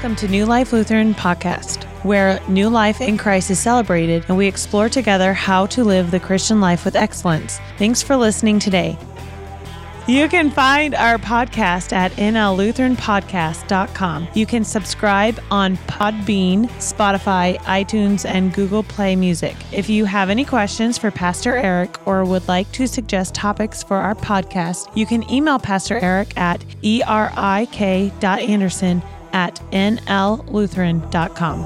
Welcome to New Life Lutheran Podcast, where new life in Christ is celebrated and we explore together how to live the Christian life with excellence. Thanks for listening today. You can find our podcast at nllutheranpodcast.com. You can subscribe on Podbean, Spotify, iTunes, and Google Play Music. If you have any questions for Pastor Erik or would like to suggest topics for our podcast, you can email Pastor Erik at erik.anderson at nllutheran.com.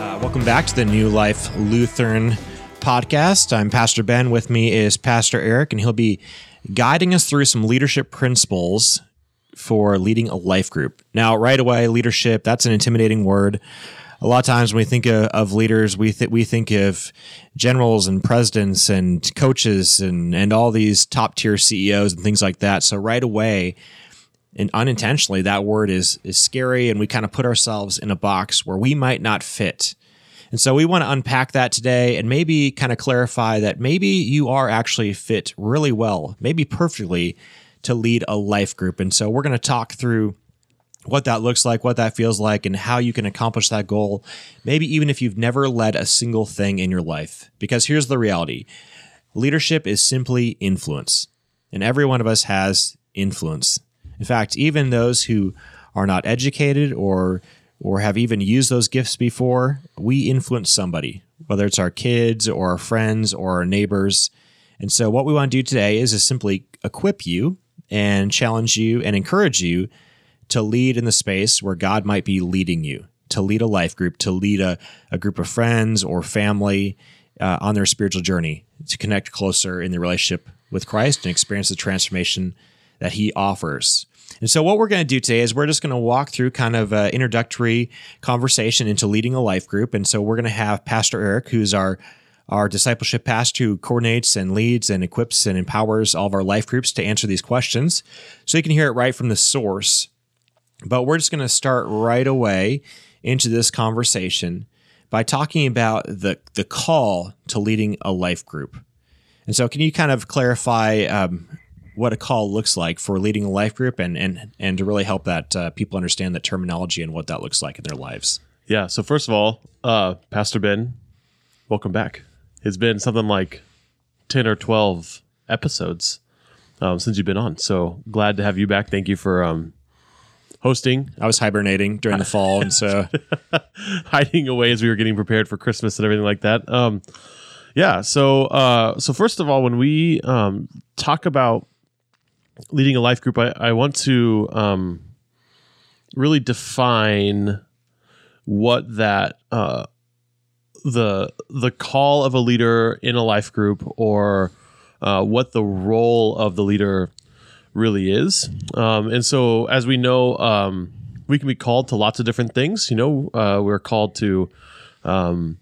Uh, welcome back to the New Life Lutheran podcast. I'm Pastor Ben. With me is Pastor Erik, and he'll be guiding us through some leadership principles for leading a life group. Now, right away, leadership, that's an intimidating word. A lot of times when we think of, of leaders, we, th- we think of generals and presidents and coaches and, and all these top tier CEOs and things like that. So, right away, and unintentionally, that word is, is scary, and we kind of put ourselves in a box where we might not fit and so we want to unpack that today and maybe kind of clarify that maybe you are actually fit really well, maybe perfectly to lead a life group. And so we're going to talk through what that looks like, what that feels like, and how you can accomplish that goal, maybe even if you've never led a single thing in your life. Because here's the reality leadership is simply influence, and every one of us has influence. In fact, even those who are not educated or or have even used those gifts before, we influence somebody, whether it's our kids or our friends or our neighbors. And so, what we want to do today is to simply equip you and challenge you and encourage you to lead in the space where God might be leading you, to lead a life group, to lead a, a group of friends or family uh, on their spiritual journey, to connect closer in the relationship with Christ and experience the transformation that He offers. And so, what we're going to do today is we're just going to walk through kind of an introductory conversation into leading a life group. And so, we're going to have Pastor Erik, who's our our discipleship pastor who coordinates and leads and equips and empowers all of our life groups to answer these questions. So you can hear it right from the source. But we're just going to start right away into this conversation by talking about the the call to leading a life group. And so, can you kind of clarify um, what a call looks like for leading a life group and and and to really help that uh, people understand that terminology and what that looks like in their lives. Yeah. So first of all, uh, Pastor Ben, welcome back. It's been something like ten or twelve episodes um, since you've been on. So glad to have you back. Thank you for um, hosting. I was hibernating during the fall, and so hiding away as we were getting prepared for Christmas and everything like that. Um, yeah. So uh, so first of all, when we um, talk about leading a life group, I, I want to um, really define what that uh, the the call of a leader in a life group or uh, what the role of the leader really is. Um, and so, as we know, um, we can be called to lots of different things. You know, uh, we're called to um,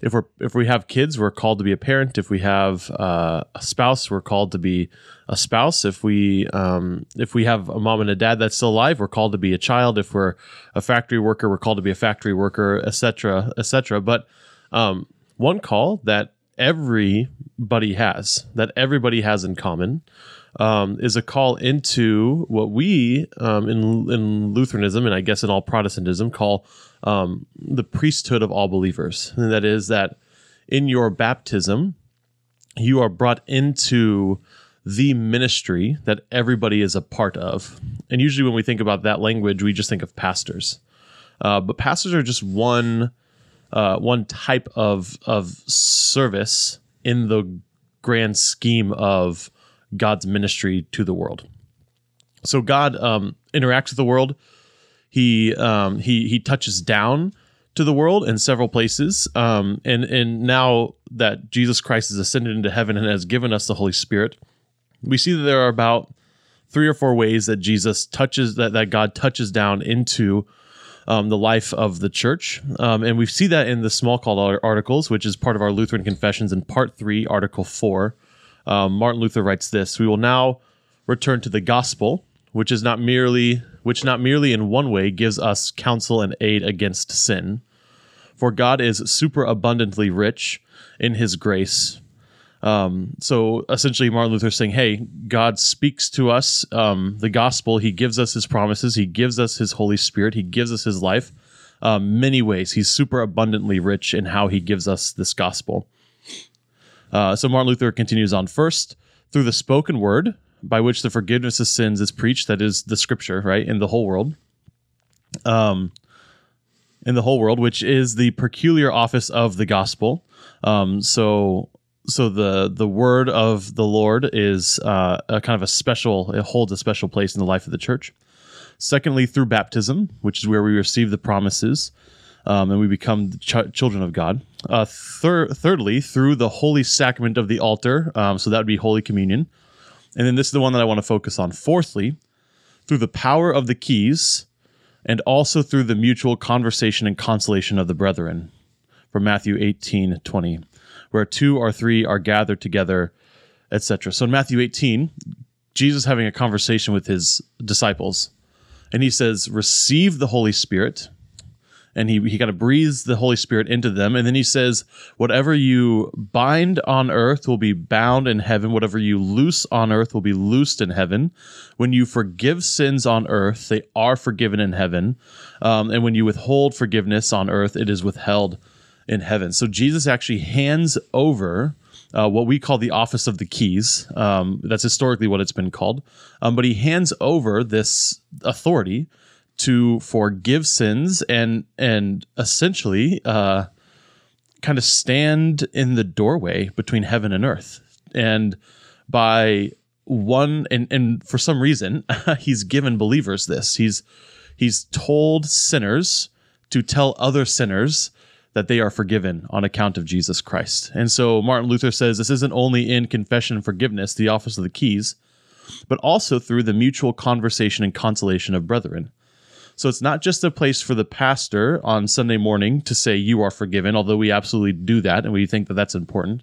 if we're if we have kids, we're called to be a parent. If we have uh, a spouse, we're called to be a spouse. If we um, if we have a mom and a dad that's still alive, we're called to be a child. If we're a factory worker, we're called to be a factory worker, etc., etc. But um, one call that everybody has, that everybody has in common, um, is a call into what we um, in in Lutheranism and I guess in all Protestantism call um, the priesthood of all believers. And that is that in your baptism, you are brought into the ministry that everybody is a part of. And usually, when we think about that language, we just think of pastors. Uh, but pastors are just one uh, one type of of service in the grand scheme of God's ministry to the world. So God um, interacts with the world he um, he he touches down to the world in several places. Um, and and now that Jesus Christ has ascended into heaven and has given us the Holy Spirit, we see that there are about three or four ways that Jesus touches that that God touches down into um, the life of the church. Um, and we see that in the Smalcald articles, which is part of our Lutheran Confessions in Part 3, Article 4. Um, Martin Luther writes this We will now return to the gospel, which is not merely which not merely in one way gives us counsel and aid against sin. For God is super abundantly rich in his grace. Um, so essentially, Martin Luther saying, hey, God speaks to us um, the gospel. He gives us his promises. He gives us his Holy Spirit. He gives us his life. Um, many ways. He's super abundantly rich in how he gives us this gospel. Uh, so Martin Luther continues on first through the spoken word by which the forgiveness of sins is preached, that is the scripture, right, in the whole world. Um, in the whole world, which is the peculiar office of the gospel. Um, so, so the the word of the Lord is uh, a kind of a special. It holds a special place in the life of the church. Secondly, through baptism, which is where we receive the promises um, and we become ch- children of God. Uh, thir- thirdly, through the holy sacrament of the altar. Um, so that would be Holy Communion. And then this is the one that I want to focus on. Fourthly, through the power of the keys and also through the mutual conversation and consolation of the brethren. From Matthew 18 20, where two or three are gathered together, etc. So in Matthew 18, Jesus having a conversation with his disciples, and he says, Receive the Holy Spirit and he, he kind of breathes the Holy Spirit into them. And then he says, Whatever you bind on earth will be bound in heaven. Whatever you loose on earth will be loosed in heaven. When you forgive sins on earth, they are forgiven in heaven. Um, and when you withhold forgiveness on earth, it is withheld in heaven. So Jesus actually hands over. Uh, what we call the office of the keys. Um, that's historically what it's been called. Um, but he hands over this authority to forgive sins and and essentially uh, kind of stand in the doorway between heaven and earth. And by one and and for some reason he's given believers this. He's he's told sinners to tell other sinners that they are forgiven on account of Jesus Christ. And so Martin Luther says this isn't only in confession and forgiveness, the office of the keys, but also through the mutual conversation and consolation of brethren. So it's not just a place for the pastor on Sunday morning to say, You are forgiven, although we absolutely do that and we think that that's important.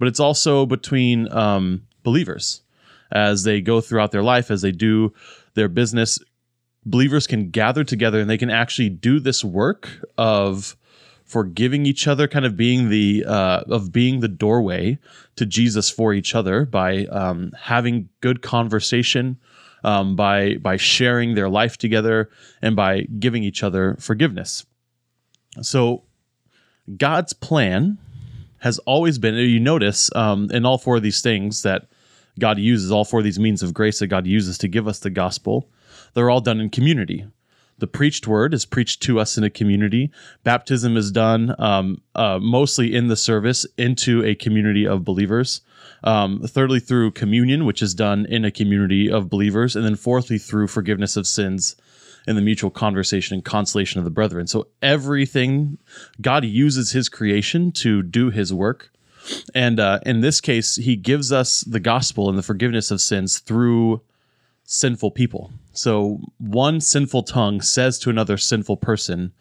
But it's also between um, believers as they go throughout their life, as they do their business. Believers can gather together and they can actually do this work of forgiving each other, kind of being the uh, of being the doorway to Jesus for each other by um, having good conversation, um, by by sharing their life together and by giving each other forgiveness. So God's plan has always been. You notice um, in all four of these things that God uses, all four of these means of grace that God uses to give us the gospel, they're all done in community. The preached word is preached to us in a community. Baptism is done um, uh, mostly in the service into a community of believers. Um, thirdly, through communion, which is done in a community of believers. And then fourthly, through forgiveness of sins and the mutual conversation and consolation of the brethren. So everything, God uses his creation to do his work. And uh, in this case, he gives us the gospel and the forgiveness of sins through sinful people. So one sinful tongue says to another sinful person,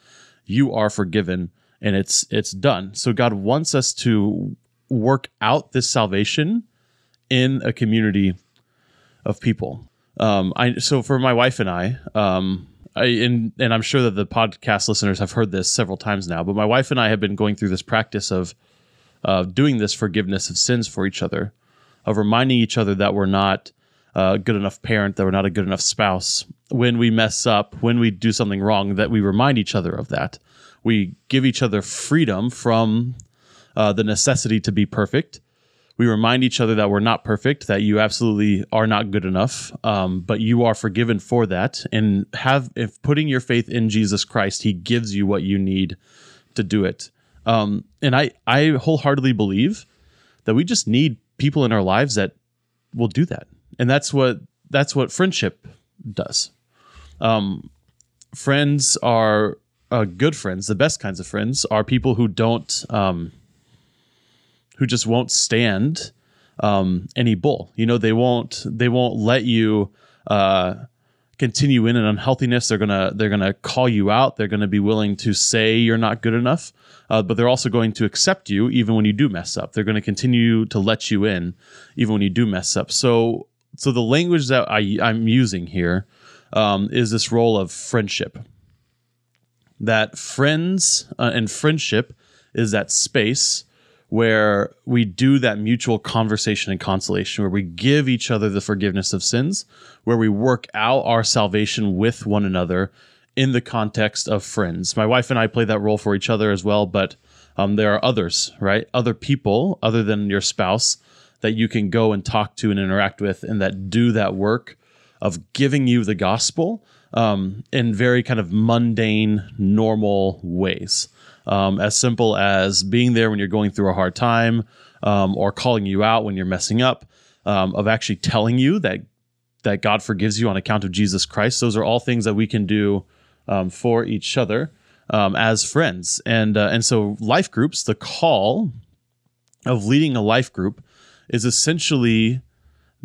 "You are forgiven," and it's it's done. So God wants us to work out this salvation in a community of people. Um, I so for my wife and I, um, I and and I'm sure that the podcast listeners have heard this several times now, but my wife and I have been going through this practice of uh, doing this forgiveness of sins for each other, of reminding each other that we're not a good enough parent, that we're not a good enough spouse. When we mess up, when we do something wrong, that we remind each other of that. We give each other freedom from uh, the necessity to be perfect. We remind each other that we're not perfect, that you absolutely are not good enough, um, but you are forgiven for that. And have if putting your faith in Jesus Christ, He gives you what you need to do it. Um, and I I wholeheartedly believe that we just need people in our lives that will do that, and that's what that's what friendship does. Um, friends are uh, good friends. The best kinds of friends are people who don't um, who just won't stand um, any bull. You know, they won't they won't let you uh, continue in an unhealthiness. They're gonna they're gonna call you out. They're gonna be willing to say you're not good enough, uh, but they're also going to accept you even when you do mess up. They're going to continue to let you in even when you do mess up. So so the language that I, I'm using here um, is this role of friendship. That friends uh, and friendship is that space where we do that mutual conversation and consolation, where we give each other the forgiveness of sins, where we work out our salvation with one another in the context of friends. My wife and I play that role for each other as well, but um, there are others, right? Other people other than your spouse that you can go and talk to and interact with and that do that work of giving you the gospel um, in very kind of mundane, normal ways. Um, as simple as being there when you're going through a hard time um, or calling you out when you're messing up, um, of actually telling you that that God forgives you on account of Jesus Christ. Those are all things that we can do um, for each other um, as friends. And uh, and so life groups, the call of leading a life group is essentially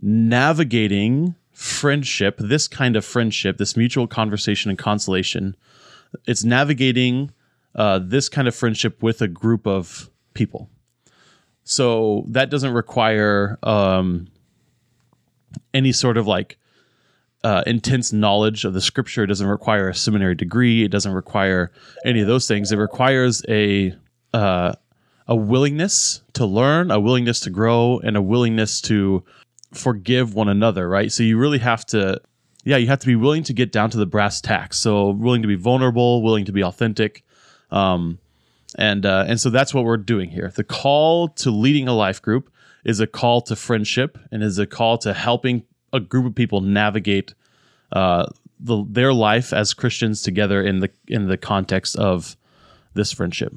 navigating friendship, this kind of friendship, this mutual conversation and consolation. It's navigating uh, this kind of friendship with a group of people. So that doesn't require um, any sort of like uh, intense knowledge of the scripture. It doesn't require a seminary degree. It doesn't require any of those things. It requires a uh, a willingness to learn, a willingness to grow, and a willingness to forgive one another. Right. So you really have to, yeah, you have to be willing to get down to the brass tacks. So willing to be vulnerable, willing to be authentic. Um, and uh, and so that's what we're doing here. The call to leading a life group is a call to friendship and is a call to helping a group of people navigate uh, the, their life as Christians together in the in the context of this friendship.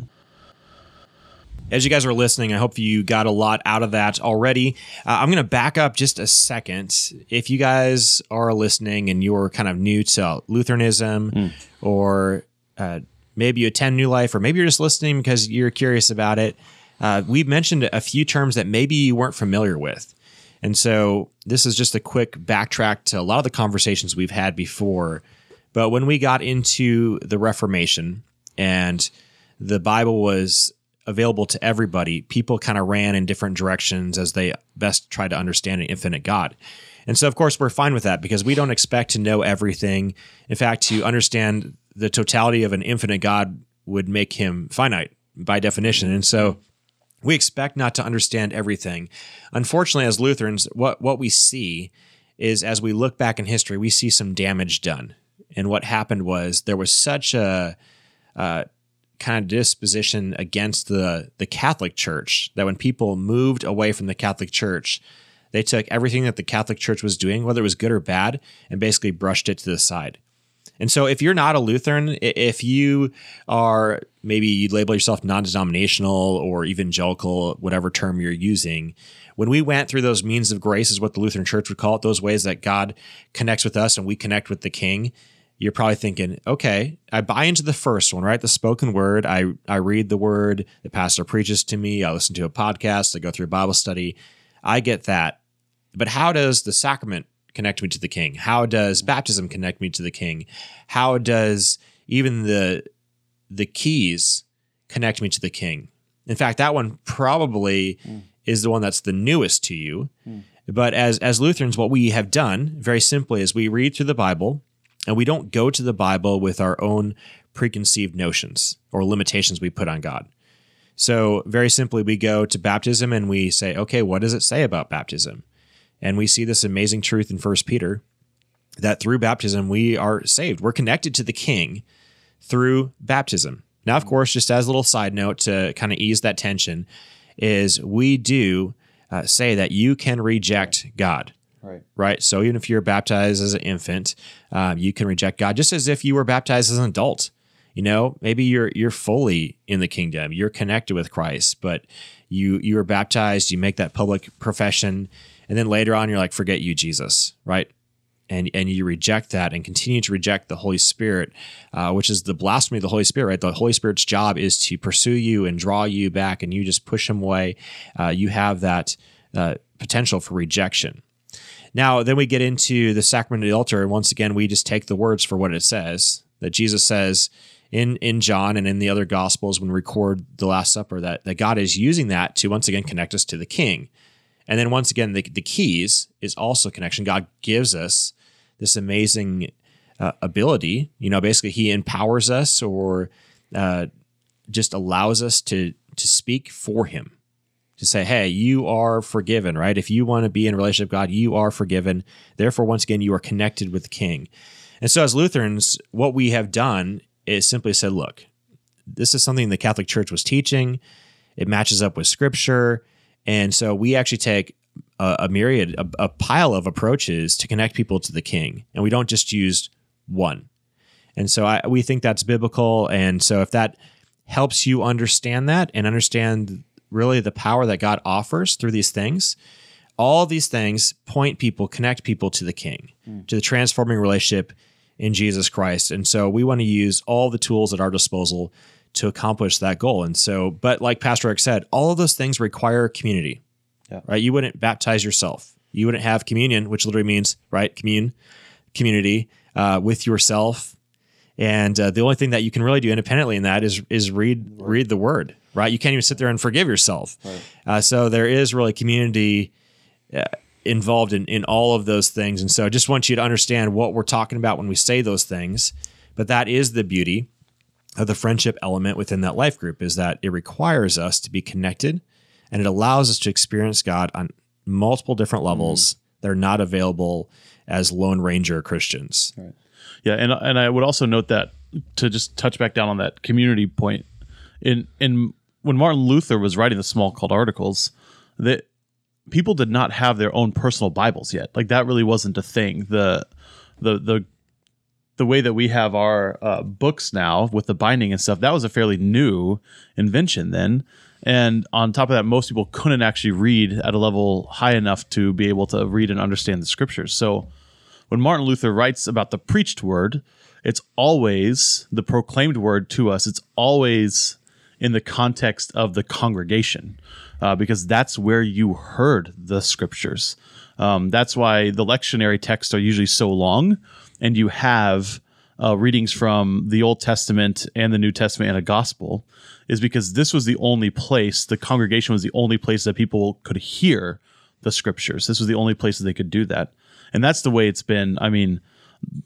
As you guys are listening, I hope you got a lot out of that already. Uh, I'm going to back up just a second. If you guys are listening and you're kind of new to Lutheranism mm. or uh, maybe you attend New Life or maybe you're just listening because you're curious about it, uh, we've mentioned a few terms that maybe you weren't familiar with. And so this is just a quick backtrack to a lot of the conversations we've had before. But when we got into the Reformation and the Bible was available to everybody, people kind of ran in different directions as they best tried to understand an infinite God. And so, of course, we're fine with that because we don't expect to know everything. In fact, to understand the totality of an infinite God would make him finite by definition. And so, we expect not to understand everything. Unfortunately, as Lutherans, what, what we see is as we look back in history, we see some damage done. And what happened was there was such a uh, kind of disposition against the, the Catholic Church that when people moved away from the Catholic Church, they took everything that the Catholic Church was doing, whether it was good or bad, and basically brushed it to the side. And so, if you're not a Lutheran, if you are maybe you label yourself non denominational or evangelical, whatever term you're using, when we went through those means of grace, is what the Lutheran Church would call it, those ways that God connects with us and we connect with the King, you're probably thinking, okay, I buy into the first one, right? The spoken word. I, I read the word, the pastor preaches to me, I listen to a podcast, I go through a Bible study. I get that. But how does the sacrament connect me to the king? How does baptism connect me to the king? How does even the the keys connect me to the king? In fact, that one probably mm. is the one that's the newest to you. Mm. But as as Lutherans, what we have done very simply is we read through the Bible and we don't go to the Bible with our own preconceived notions or limitations we put on God. So, very simply, we go to baptism and we say, okay, what does it say about baptism? And we see this amazing truth in First Peter that through baptism we are saved. We're connected to the King through baptism. Now, of course, just as a little side note to kind of ease that tension, is we do uh, say that you can reject God. Right. Right. So even if you're baptized as an infant, um, you can reject God, just as if you were baptized as an adult. You know, maybe you're you're fully in the kingdom, you're connected with Christ, but you you are baptized, you make that public profession, and then later on, you're like, forget you, Jesus, right? And, and you reject that and continue to reject the Holy Spirit, uh, which is the blasphemy of the Holy Spirit, right? The Holy Spirit's job is to pursue you and draw you back, and you just push him away. Uh, you have that uh, potential for rejection. Now, then we get into the sacrament of the altar, and once again, we just take the words for what it says that Jesus says in in John and in the other Gospels when we record the Last Supper that that God is using that to once again connect us to the King. And then once again, the, the keys is also connection. God gives us this amazing uh, ability. You know, basically, He empowers us or uh, just allows us to to speak for Him, to say, "Hey, you are forgiven." Right? If you want to be in relationship with God, you are forgiven. Therefore, once again, you are connected with the King. And so, as Lutherans, what we have done is simply said, "Look, this is something the Catholic Church was teaching. It matches up with Scripture." And so we actually take a, a myriad, a, a, pile of approaches to connect people to the King, and we don't just use one. And so I, we think that's biblical. And so if that helps you understand that and understand really the power that God offers through these things, all these things point people, connect people to the King, mm. to the transforming relationship in Jesus Christ. And so we want to use all the tools at our disposal to accomplish that goal. And so, but like Pastor Erik said, all of those things require community, yeah. right? You wouldn't baptize yourself. You wouldn't have communion, which literally means, right? Commune, community uh, with yourself. And uh, the only thing that you can really do independently in that is is read read the word, right? You can't even sit there and forgive yourself. Right. Uh, so there is really community uh, involved in in all of those things. And so I just want you to understand what we're talking about when we say those things. But that is the beauty of the friendship element within that life group is that it requires us to be connected and it allows us to experience God on multiple different levels mm-hmm. that are not available as Lone Ranger Christians. Right. Yeah, and and I would also note that to just touch back down on that community point in in when Martin Luther was writing the Smalcald articles, that people did not have their own personal Bibles yet. Like that really wasn't a thing. The the the the way that we have our uh, books now with the binding and stuff, that was a fairly new invention then. And on top of that, most people couldn't actually read at a level high enough to be able to read and understand the scriptures. So when Martin Luther writes about the preached word, it's always the proclaimed word to us. It's always in the context of the congregation, uh, because that's where you heard the scriptures. Um, that's why the lectionary texts are usually so long, and you have uh, readings from the Old Testament and the New Testament and a gospel, is because this was the only place, the congregation was the only place that people could hear the scriptures. This was the only place that they could do that. And that's the way it's been. I mean,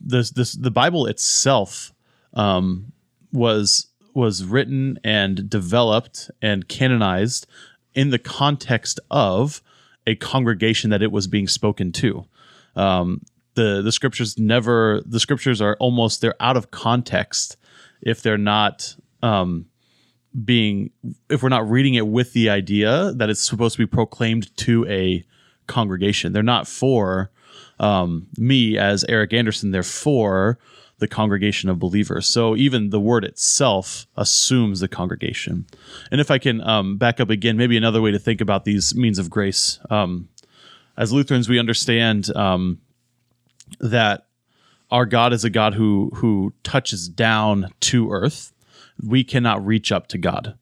this, this the Bible itself um, was was written and developed and canonized in the context of a congregation that it was being spoken to. Um, the the scriptures never the scriptures are almost they're out of context if they're not um, being if we're not reading it with the idea that it's supposed to be proclaimed to a congregation. They're not for um, me as Erik Anderson. They're for the congregation of believers. So even the word itself assumes the congregation. And if I can um, back up again, maybe another way to think about these means of grace. Um, as Lutherans, we understand um, that our God is a God who who touches down to earth. We cannot reach up to God.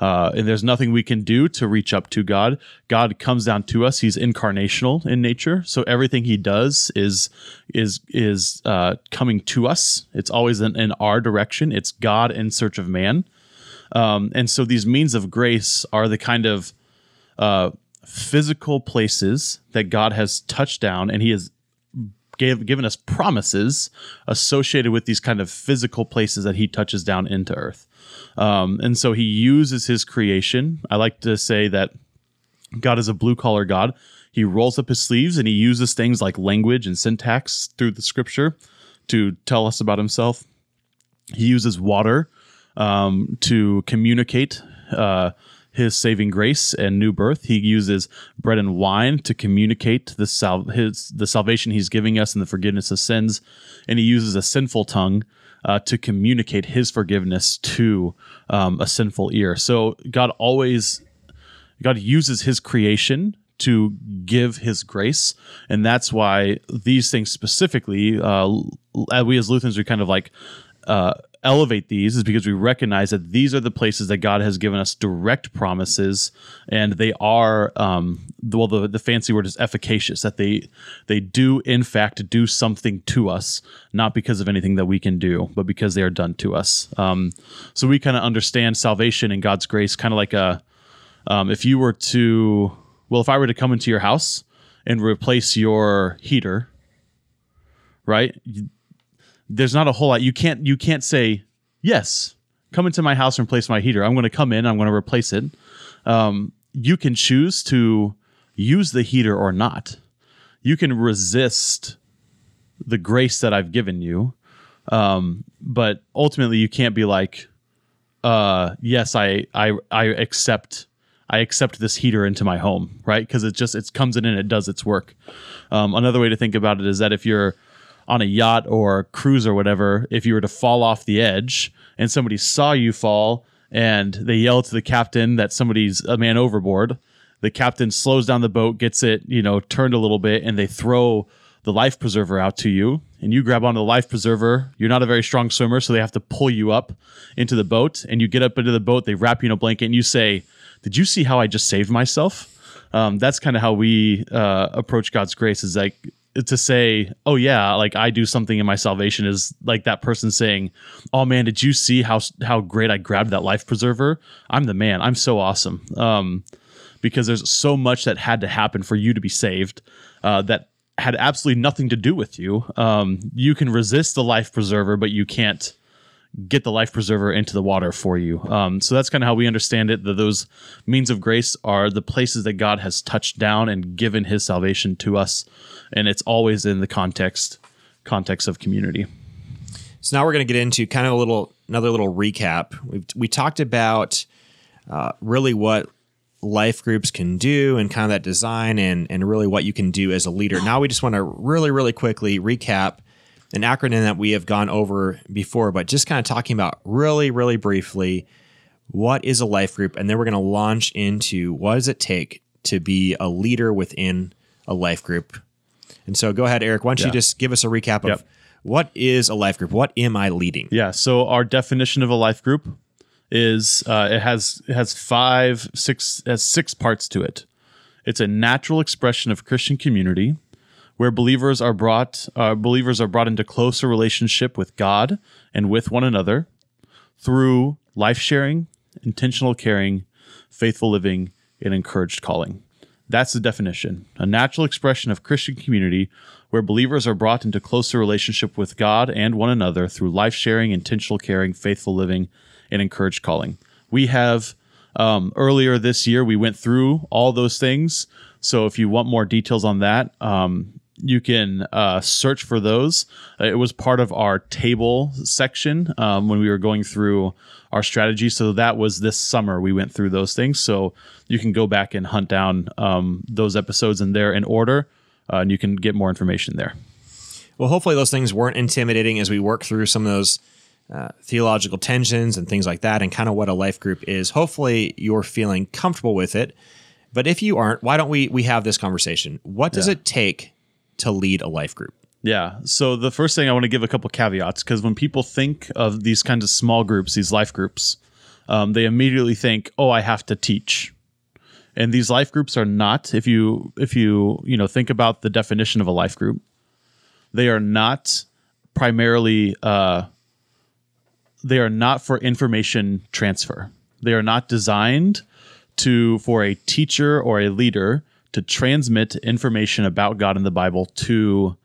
Uh, and there's nothing we can do to reach up to God. God comes down to us. He's incarnational in nature, so everything He does is is is uh, coming to us. It's always in, in, our direction. It's God in search of man, um, and so these means of grace are the kind of uh, physical places that God has touched down, and He has gave, given us promises associated with these kind of physical places that he touches down into earth. Um, and so he uses his creation. I like to say that God is a blue collar God. He rolls up his sleeves and he uses things like language and syntax through the scripture to tell us about himself. He uses water um, to communicate uh, his saving grace and new birth. He uses bread and wine to communicate the sal- his the salvation he's giving us and the forgiveness of sins, and he uses a sinful tongue uh, to communicate his forgiveness to um, a sinful ear. So God always God uses his creation to give his grace and that's why these things specifically uh, we as lutherans are kind of like uh, elevate these is because we recognize that these are the places that God has given us direct promises, and they are um, well the the fancy word is efficacious that they they do in fact do something to us, not because of anything that we can do, but because they are done to us. Um, so we kind of understand salvation and God's grace, kind of like a um, if you were to Well, if I were to come into your house and replace your heater, right? you- There's not a whole lot. You can't you can't say yes. Come into my house and replace my heater. I'm going to come in. I'm going to replace it. Um, you can choose to use the heater or not. You can resist the grace that I've given you, um, but ultimately you can't be like, uh, yes, I I I accept I accept this heater into my home, right? Because it just it comes in and it does its work. Um, another way to think about it is that if you're on a yacht or a cruise or whatever, if you were to fall off the edge and somebody saw you fall and they yell to the captain that somebody's a man overboard, the captain slows down the boat, gets it, you know, turned a little bit, and they throw the life preserver out to you, and you grab onto the life preserver. You're not a very strong swimmer, so they have to pull you up into the boat, and you get up into the boat. They wrap you in a blanket, and you say, "Did you see how I just saved myself?" Um, that's kind of how we uh, approach God's grace. Is like to say, "Oh yeah, like I do something in my salvation." Is like that person saying, "Oh man, did you see how how great I grabbed that life preserver? I'm the man. I'm so awesome." Um, because there's so much that had to happen for you to be saved uh, that had absolutely nothing to do with you. Um, you can resist the life preserver, but you can't get the life preserver into the water for you. Um, so that's kind of how we understand it. That those means of grace are the places that God has touched down and given His salvation to us, and it's always in the context context of community. So now we're going to get into kind of a little another little recap. We we talked about uh, really what life groups can do and kind of that design and and really what you can do as a leader. Now we just want to really really quickly recap an acronym that we have gone over before, but just kind of talking about really really briefly what is a life group, and then we're going to launch into what does it take to be a leader within a life group. And so go ahead, Erik. Why don't you just give us a recap of Yep. what is a life group? What am I leading? Yeah. So our definition of a life group is uh, it has it has five six has six parts to it. It's a natural expression of Christian community where believers are brought uh, believers are brought into closer relationship with God and with one another through life sharing, intentional caring, faithful living, and encouraged calling. That's the definition. A natural expression of Christian community where believers are brought into closer relationship with God and one another through life sharing, intentional caring, faithful living, and encouraged calling. We have um, earlier this year, we went through all those things. So if you want more details on that, um, you can uh, search for those. Uh, It was part of our table section um, when we were going through our strategy. So that was this summer we went through those things. So you can go back and hunt down um, those episodes in there in order, uh, and you can get more information there. Well, hopefully those things weren't intimidating as we work through some of those uh, theological tensions and things like that, and kind of what a life group is. Hopefully you're feeling comfortable with it. But if you aren't, why don't we we have this conversation? What does Yeah. it take to lead a life group? Yeah. So the first thing I want to give a couple caveats because when people think of these kinds of small groups, these life groups, um, they immediately think, "Oh, I have to teach." And these life groups are not. If you if you you know think about the definition of a life group, they are not primarily. Uh, they are not for information transfer. They are not designed to for a teacher or a leader to transmit information about God and the Bible to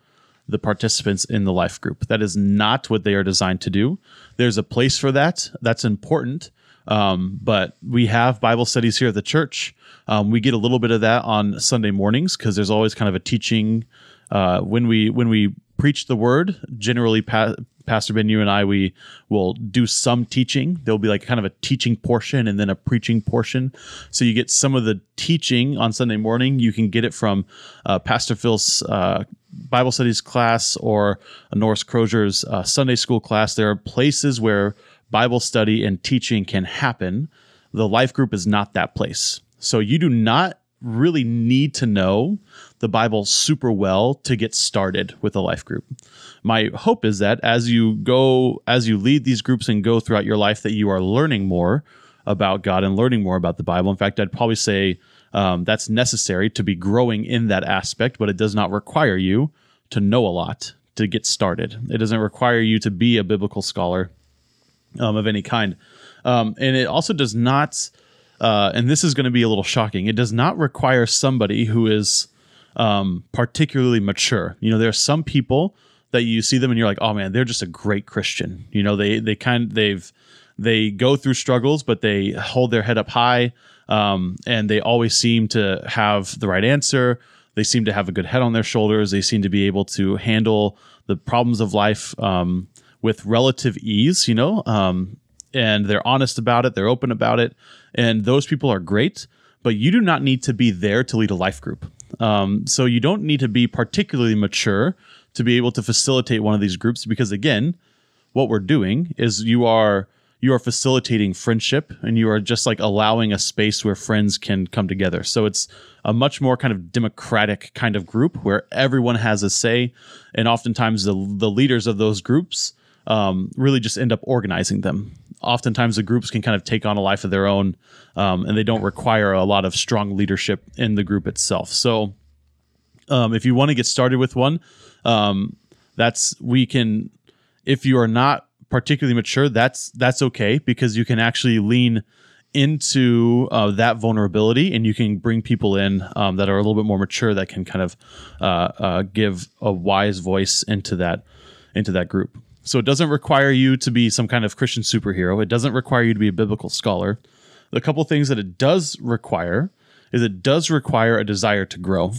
the participants in the life group. That is not what they are designed to do. There's a place for that. That's important. Um, but we have Bible studies here at the church. Um, we get a little bit of that on Sunday mornings because there's always kind of a teaching uh, when we when we preach the word. Generally, pa- Pastor Ben, you and I, we will do some teaching. There'll be like kind of a teaching portion and then a preaching portion. So you get some of the teaching on Sunday morning. You can get it from uh, Pastor Phil's uh, Bible studies class or Norris Crozier's uh, Sunday school class. There are places where Bible study and teaching can happen. The life group is not that place. So you do not really need to know the Bible super well to get started with a life group. My hope is that as you go, as you lead these groups and go throughout your life, that you are learning more about God and learning more about the Bible. In fact, I'd probably say um, that's necessary to be growing in that aspect, but it does not require you to know a lot to get started. It doesn't require you to be a biblical scholar um, of any kind. Um, and it also does not uh, and this is going to be a little shocking. It does not require somebody who is um, particularly mature. You know, there are some people that you see them and you're like, oh man, they're just a great Christian. You know, they they kind they've they go through struggles, but they hold their head up high, um, and they always seem to have the right answer. They seem to have a good head on their shoulders. They seem to be able to handle the problems of life um, with relative ease. You know, um, and they're honest about it. They're open about it, and those people are great. But you do not need to be there to lead a life group. Um, so you don't need to be particularly mature to be able to facilitate one of these groups because again, what we're doing is you are you are facilitating friendship and you are just like allowing a space where friends can come together. So it's a much more kind of democratic kind of group where everyone has a say, and oftentimes the the leaders of those groups um, really just end up organizing them. Oftentimes the groups can kind of take on a life of their own, um, and they don't require a lot of strong leadership in the group itself. So um, if you want to get started with one, um, that's we can. If you are not particularly mature, that's that's okay because you can actually lean into uh, that vulnerability and you can bring people in um, that are a little bit more mature that can kind of uh, uh, give a wise voice into that into that group. So it doesn't require you to be some kind of Christian superhero. It doesn't require you to be a biblical scholar. The couple things that it does require is it does require a desire to grow.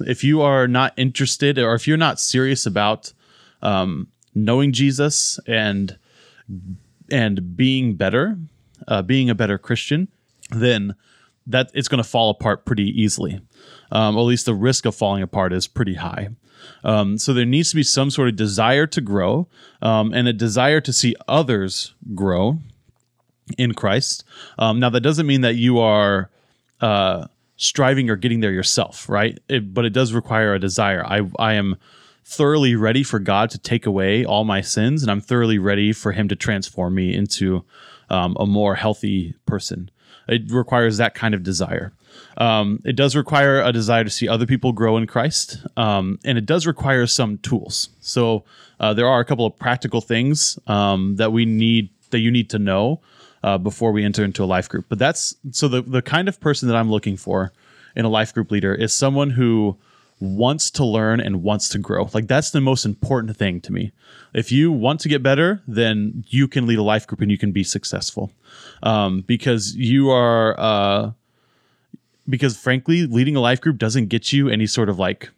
If you are not interested or if you're not serious about um, knowing Jesus and and being better, uh, being a better Christian, then that it's going to fall apart pretty easily. Um, at least the risk of falling apart is pretty high. Um, so there needs to be some sort of desire to grow um, and a desire to see others grow in Christ. Um, now that doesn't mean that you are uh, striving or getting there yourself, right? It, but it does require a desire. I I am thoroughly ready for God to take away all my sins, and I'm thoroughly ready for Him to transform me into um, a more healthy person. It requires that kind of desire. Um, it does require a desire to see other people grow in Christ, um, and it does require some tools. So uh, there are a couple of practical things um, that we need that you need to know uh, before we enter into a life group. But that's so the the kind of person that I'm looking for in a life group leader is someone who wants to learn and wants to grow. Like that's the most important thing to me. If you want to get better, then you can lead a life group and you can be successful, um, because you are. Uh, because frankly, leading a life group doesn't get you any sort of like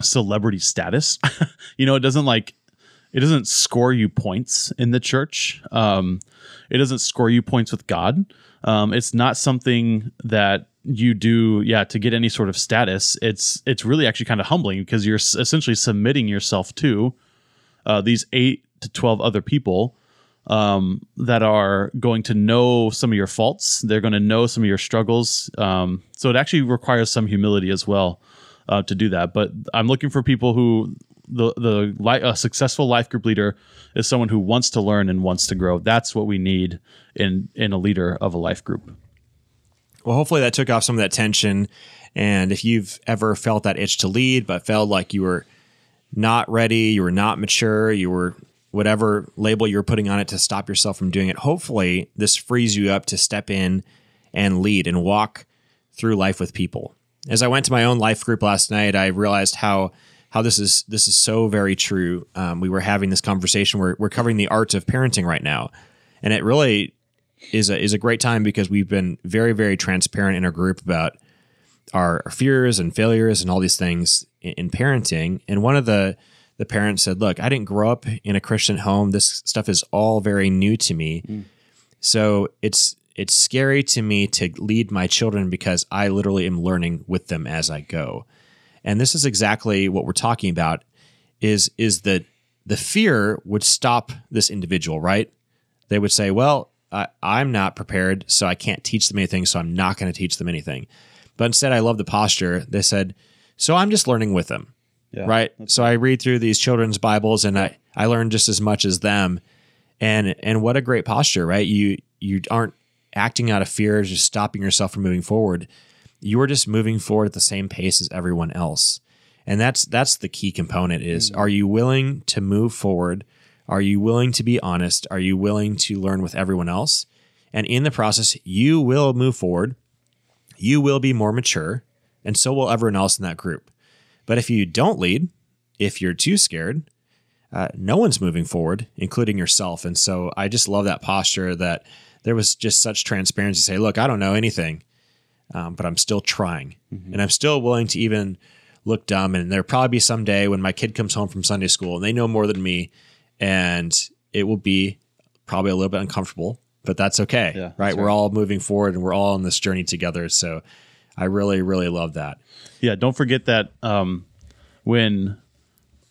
celebrity status. you know, it doesn't like it doesn't score you points in the church. Um, it doesn't score you points with God. Um, it's not something that you do, yeah, to get any sort of status. It's it's really actually kind of humbling because you're essentially submitting yourself to uh, these eight to twelve other people um, that are going to know some of your faults. They're going to know some of your struggles. Um, so it actually requires some humility as well uh, to do that. But I'm looking for people who the the li- a successful life group leader is someone who wants to learn and wants to grow. That's what we need in in a leader of a life group. Well, hopefully that took off some of that tension. And if you've ever felt that itch to lead, but felt like you were not ready, you were not mature, you were whatever label you're putting on it to stop yourself from doing it, hopefully this frees you up to step in and lead and walk through life with people. As I went to my own life group last night, I realized how how this is this is so very true. Um, we were having this conversation. We're we're covering the art of parenting right now, and it really is a is a great time because we've been very very transparent in our group about our fears and failures and all these things in, in parenting. And one of the the parents said, "Look, I didn't grow up in a Christian home. This stuff is all very new to me. Mm. So it's it's scary to me to lead my children because I literally am learning with them as I go." And this is exactly what we're talking about is is that the fear would stop this individual, right? They would say, "Well, I, I'm not prepared, so I can't teach them anything, so I'm not going to teach them anything." But instead, I love the posture. They said, "So I'm just learning with them." Yeah, right. So I read through these children's Bibles and I, I learn just as much as them. And and what a great posture, right? You you aren't acting out of fear, just stopping yourself from moving forward you are just moving forward at the same pace as everyone else. And that's that's the key component is mm-hmm. are you willing to move forward? Are you willing to be honest? Are you willing to learn with everyone else? And in the process, you will move forward, you will be more mature, and so will everyone else in that group. But if you don't lead, if you're too scared, uh, no one's moving forward, including yourself. And so I just love that posture that there was just such transparency to say, look, I don't know anything, um, but I'm still trying. And I'm still willing to even look dumb. And there'll probably be some day when my kid comes home from Sunday school and they know more than me, and it will be probably a little bit uncomfortable, but that's okay. Yeah, that's right? We're all moving forward and we're all on this journey together. So I really, really love that. Yeah, don't forget that um, when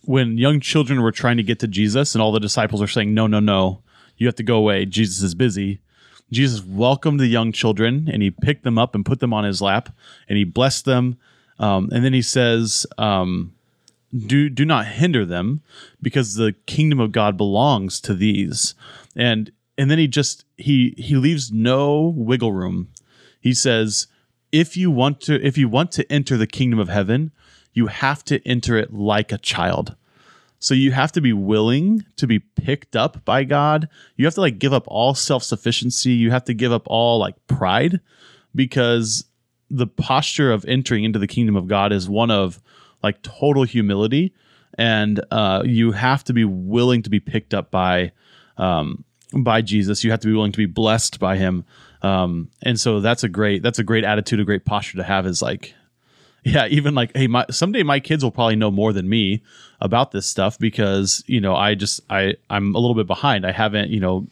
when young children were trying to get to Jesus and all the disciples are saying, "No, no, no, you have to go away. Jesus is busy." Jesus welcomed the young children and he picked them up and put them on his lap and he blessed them. Um, and then he says, um, "Do do not hinder them, because the kingdom of God belongs to these." And and then he just he he leaves no wiggle room. He says, "If you want to if you want to enter the kingdom of heaven, you have to enter it like a child." So you have to be willing to be picked up by God. You have to like give up all self-sufficiency. You have to give up all like pride because the posture of entering into the kingdom of God is one of like total humility and uh, you have to be willing to be picked up by um, by Jesus. You have to be willing to be blessed by him. Um, and so that's a great that's a great attitude, a great posture to have is like yeah, even like, hey, my someday my kids will probably know more than me about this stuff because you know I just I I'm a little bit behind. I haven't you know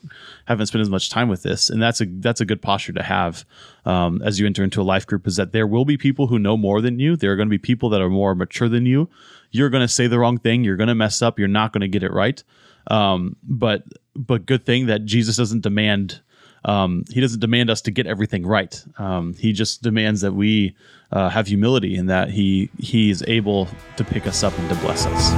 haven't spent as much time with this, and that's a that's a good posture to have um, as you enter into a life group. Is that there will be people who know more than you. There are going to be people that are more mature than you. You're going to say the wrong thing. You're going to mess up. You're not going to get it right. Um, but but good thing that Jesus doesn't demand um, he doesn't demand us to get everything right. Um, he just demands that we uh, have humility and that he he is able to pick us up and to bless us.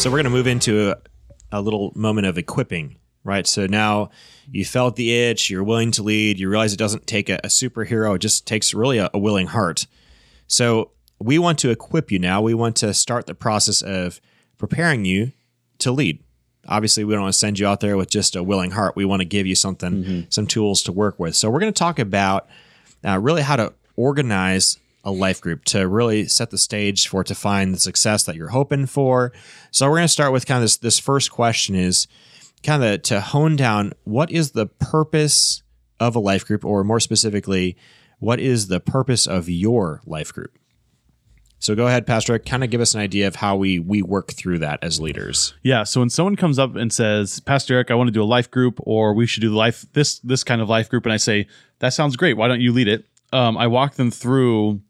So we're going to move into a, a little moment of equipping, right? So now you felt the itch, you're willing to lead, you realize it doesn't take a, a superhero, it just takes really a, a willing heart. So we want to equip you now. We want to start the process of preparing you to lead. Obviously, we don't want to send you out there with just a willing heart. We want to give you something, some tools to work with. So we're going to talk about uh, really how to organize a life group to really set the stage for to find the success that you're hoping for. So we're going to start with kind of this this first question is kind of to hone down what is the purpose of a life group or more specifically what is the purpose of your life group? So go ahead Pastor, Erik, kind of give us an idea of how we we work through that as leaders. Yeah. So when someone comes up and says, "Pastor Erik, I want to do a life group, or we should do life this this kind of life group," and I say, "That sounds great. Why don't you lead it?" Um, I walk them through.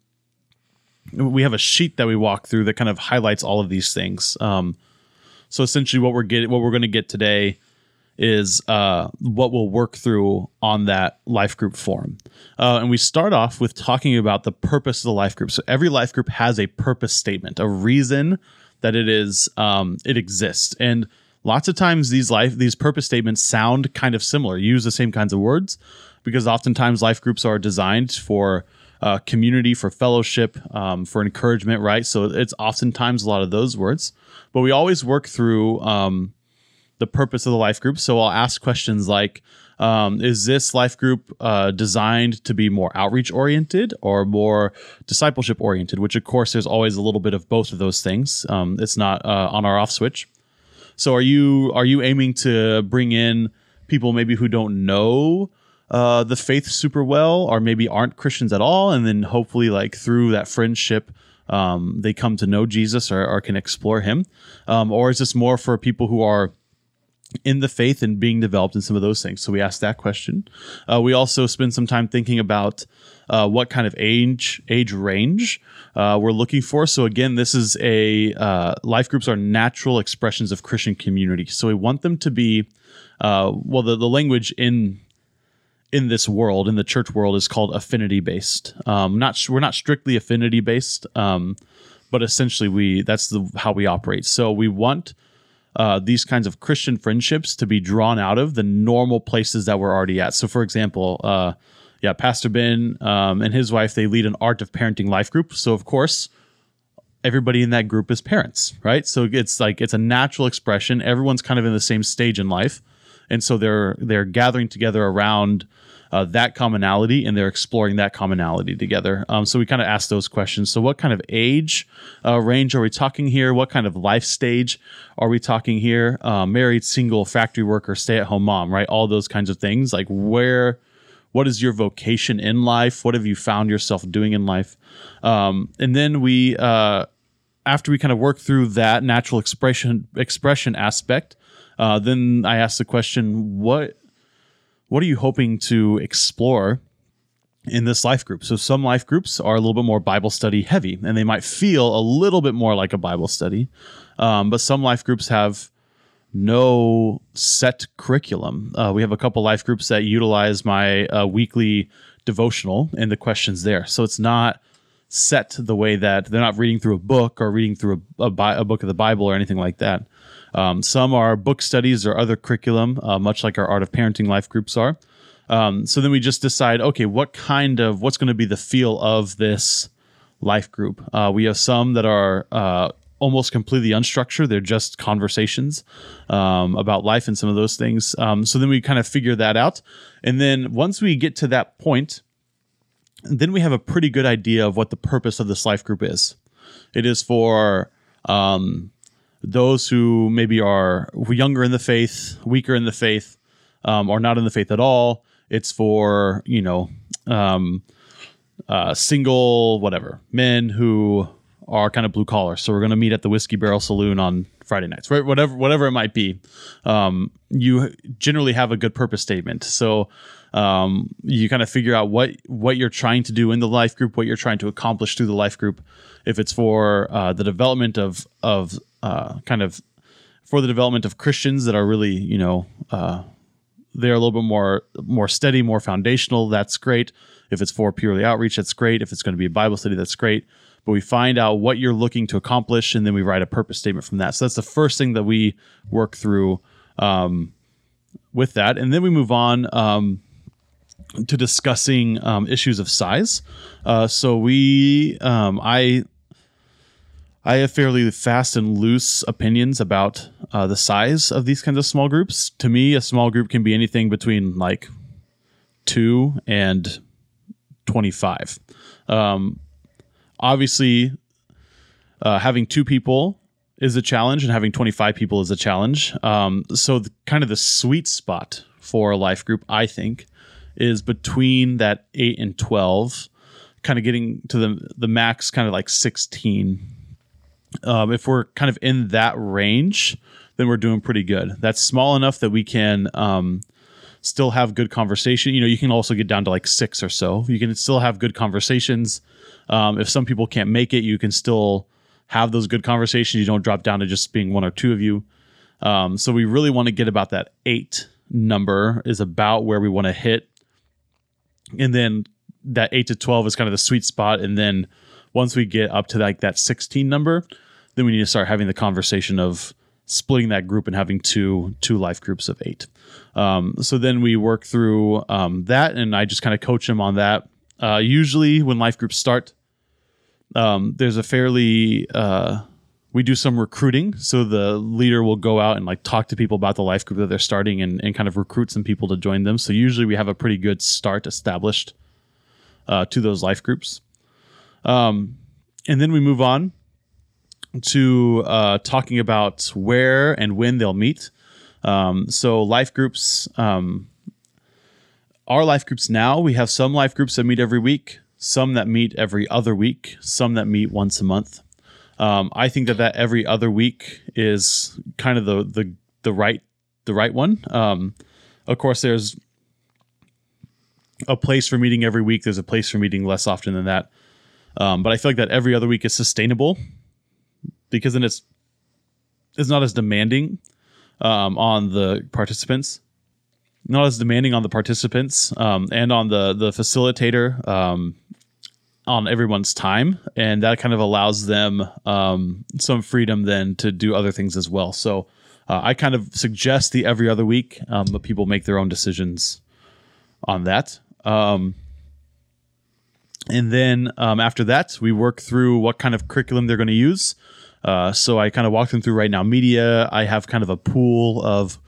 We have a sheet that we walk through that kind of highlights all of these things. Um, so essentially, what we're getting, what we're going to get today, is uh, what we'll work through on that life group forum. Uh, and we start off with talking about the purpose of the life group. So every life group has a purpose statement, a reason that it is um, it exists. And lots of times these life these purpose statements sound kind of similar, use the same kinds of words, because oftentimes life groups are designed for uh, community, for fellowship, um, for encouragement, right? So it's oftentimes a lot of those words. But we always work through um, the purpose of the life group. So I'll ask questions like, um, is this life group uh, designed to be more outreach oriented or more discipleship oriented? Which, of course, there's always a little bit of both of those things. Um, it's not uh, on or off switch. So are you are you aiming to bring in people maybe who don't know uh, the faith super well, or maybe aren't Christians at all, and then hopefully like through that friendship um, they come to know Jesus or, or can explore Him, um, or is this more for people who are in the faith and being developed in some of those things. So we asked that question. Uh, we also spend some time thinking about uh, what kind of age age range uh, we're looking for. So again, this is a uh, life groups are natural expressions of Christian community. So we want them to be uh, well. The, the language in in this world in the church world is called affinity based. Um, not we're not strictly affinity based, um, but essentially we that's the how we operate. So we want uh, these kinds of Christian friendships to be drawn out of the normal places that we're already at. So, for example, uh, yeah, Pastor Ben um, and his wife they lead an art of parenting life group. So, of course, everybody in that group is parents, right? So it's like it's a natural expression. Everyone's kind of in the same stage in life, and so they're they're gathering together around uh, that commonality and they're exploring that commonality together. Um, so we kind of ask those questions. So what kind of age uh, range are we talking here? What kind of life stage are we talking here? Uh, married, single, factory worker, stay at home mom, right? All those kinds of things. Like where what is your vocation in life what have you found yourself doing in life um, and then we uh, after we kind of work through that natural expression expression aspect uh, then i ask the question what what are you hoping to explore in this life group. So some life groups are a little bit more Bible study heavy, and they might feel a little bit more like a Bible study. Um, but some life groups have no set curriculum. Uh, we have a couple life groups that utilize my uh, weekly devotional and the questions there. So it's not set the way that they're not reading through a book or reading through a, a, bi- a book of the Bible or anything like that. Um, some are book studies or other curriculum, uh, much like our Art of Parenting life groups are. Um, so then we just decide, okay, what kind of what's going to be the feel of this life group? Uh, we have some that are uh, almost completely unstructured; they're just conversations um, about life and some of those things. Um, so then we kind of figure that out, and then once we get to that point, then we have a pretty good idea of what the purpose of this life group is. It is for um, those who maybe are younger in the faith, weaker in the faith, um, or not in the faith at all. It's for you know um, uh, single whatever men who are kind of blue collar. So we're going to meet at the Whiskey Barrel Saloon on Friday nights, right? Whatever whatever it might be. Um, you generally have a good purpose statement. So um, you kind of figure out what what you're trying to do in the life group, what you're trying to accomplish through the life group. If it's for uh, the development of of uh, kind of for the development of Christians that are really, you know, uh, they're a little bit more more steady, more foundational. That's great. If it's for purely outreach, that's great. If it's going to be a Bible study, that's great. But we find out what you're looking to accomplish, and then we write a purpose statement from that. So that's the first thing that we work through um, with that, and then we move on. Um, to discussing um, issues of size. Uh, so we, um, I I have fairly fast and loose opinions about uh, the size of these kinds of small groups. To me, a small group can be anything between like two and 25. Um, obviously, uh, having two people is a challenge, and having 25 people is a challenge. Um, so, the, kind of the sweet spot for a life group, I think, is between that 8 and 12, kind of getting to the, the max, kind of like 16 um, if we're kind of in that range, then we're doing pretty good. That's small enough that we can um, still have good conversation. You know, you can also get down to like six or so. You can still have good conversations. Um, if some people can't make it, you can still have those good conversations. You don't drop down to just being one or two of you. Um, so we really want to get about that eight number is about where we want to hit, and then that eight to twelve is kind of the sweet spot, and then once we get up to like that 16 number, then we need to start having the conversation of splitting that group and having two two life groups of eight. Um, so then we work through um, that, and I just kind of coach them on that. Uh, usually, when life groups start, um, there's a fairly uh, we do some recruiting. So the leader will go out and like talk to people about the life group that they're starting and, and kind of recruit some people to join them. So usually we have a pretty good start established uh, to those life groups. Um, and then we move on to uh, talking about where and when they'll meet. Um, so life groups, um, our life groups now, we have some life groups that meet every week, some that meet every other week, some that meet once a month. Um, I think that that every other week is kind of the the the right the right one. Um, of course, there's a place for meeting every week. There's a place for meeting less often than that. Um, but I feel like that every other week is sustainable because then it's it's not as demanding um, on the participants, not as demanding on the participants um, and on the the facilitator um, on everyone's time, and that kind of allows them um, some freedom then to do other things as well. So uh, I kind of suggest the every other week, um, but people make their own decisions on that. Um, And then um, after that, we work through what kind of curriculum they're going to use. Uh, so I kind of walk them through RightNow Media. I have kind of a pool of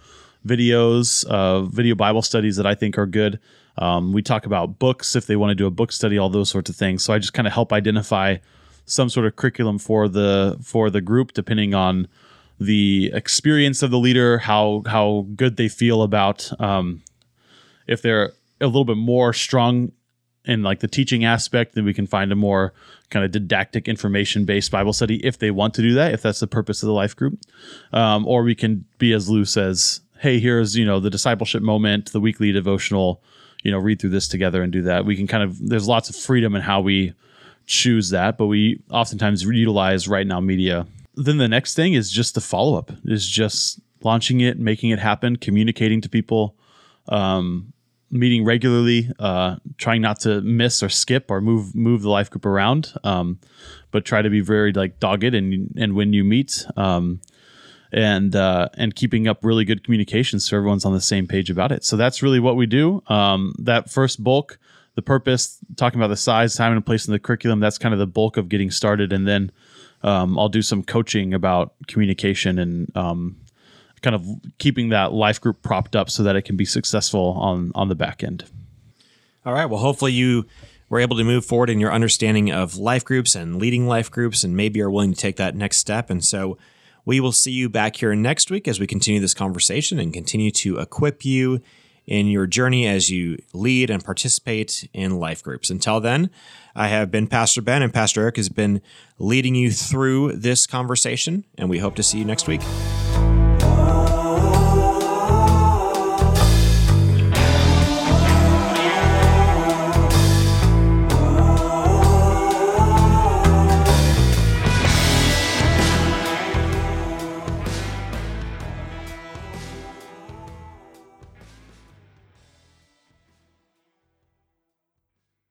videos, uh, video Bible studies that I think are good. Um, we talk about books if they want to do a book study, all those sorts of things. So I just kind of help identify some sort of curriculum for the for the group, depending on the experience of the leader, how how good they feel about um, if they're a little bit more strong in like the teaching aspect, then we can find a more kind of didactic information based Bible study if they want to do that, if that's the purpose of the life group. Um, or we can be as loose as, hey, here's, you know, the discipleship moment, the weekly devotional, you know, read through this together and do that. We can kind of, there's lots of freedom in how we choose that, but we oftentimes utilize RightNow Media. Then the next thing is just the follow up, is just launching it, making it happen, communicating to people. Um, meeting regularly, uh, trying not to miss or skip or move move the life group around, um, but try to be very like dogged and and when you meet, um, and uh, and keeping up really good communications so everyone's on the same page about it. So that's really what we do. Um, that first bulk, the purpose, talking about the size, time, and place in the curriculum. That's kind of the bulk of getting started, and then. Um, I'll do some coaching about communication and um, kind of keeping that life group propped up so that it can be successful on on the back end. All right. Well, hopefully you were able to move forward in your understanding of life groups and leading life groups, and maybe are willing to take that next step. And so we will see you back here next week as we continue this conversation and continue to equip you in your journey as you lead and participate in life groups. Until then, I have been Pastor Ben, and Pastor Erik has been leading you through this conversation, and we hope to see you next week.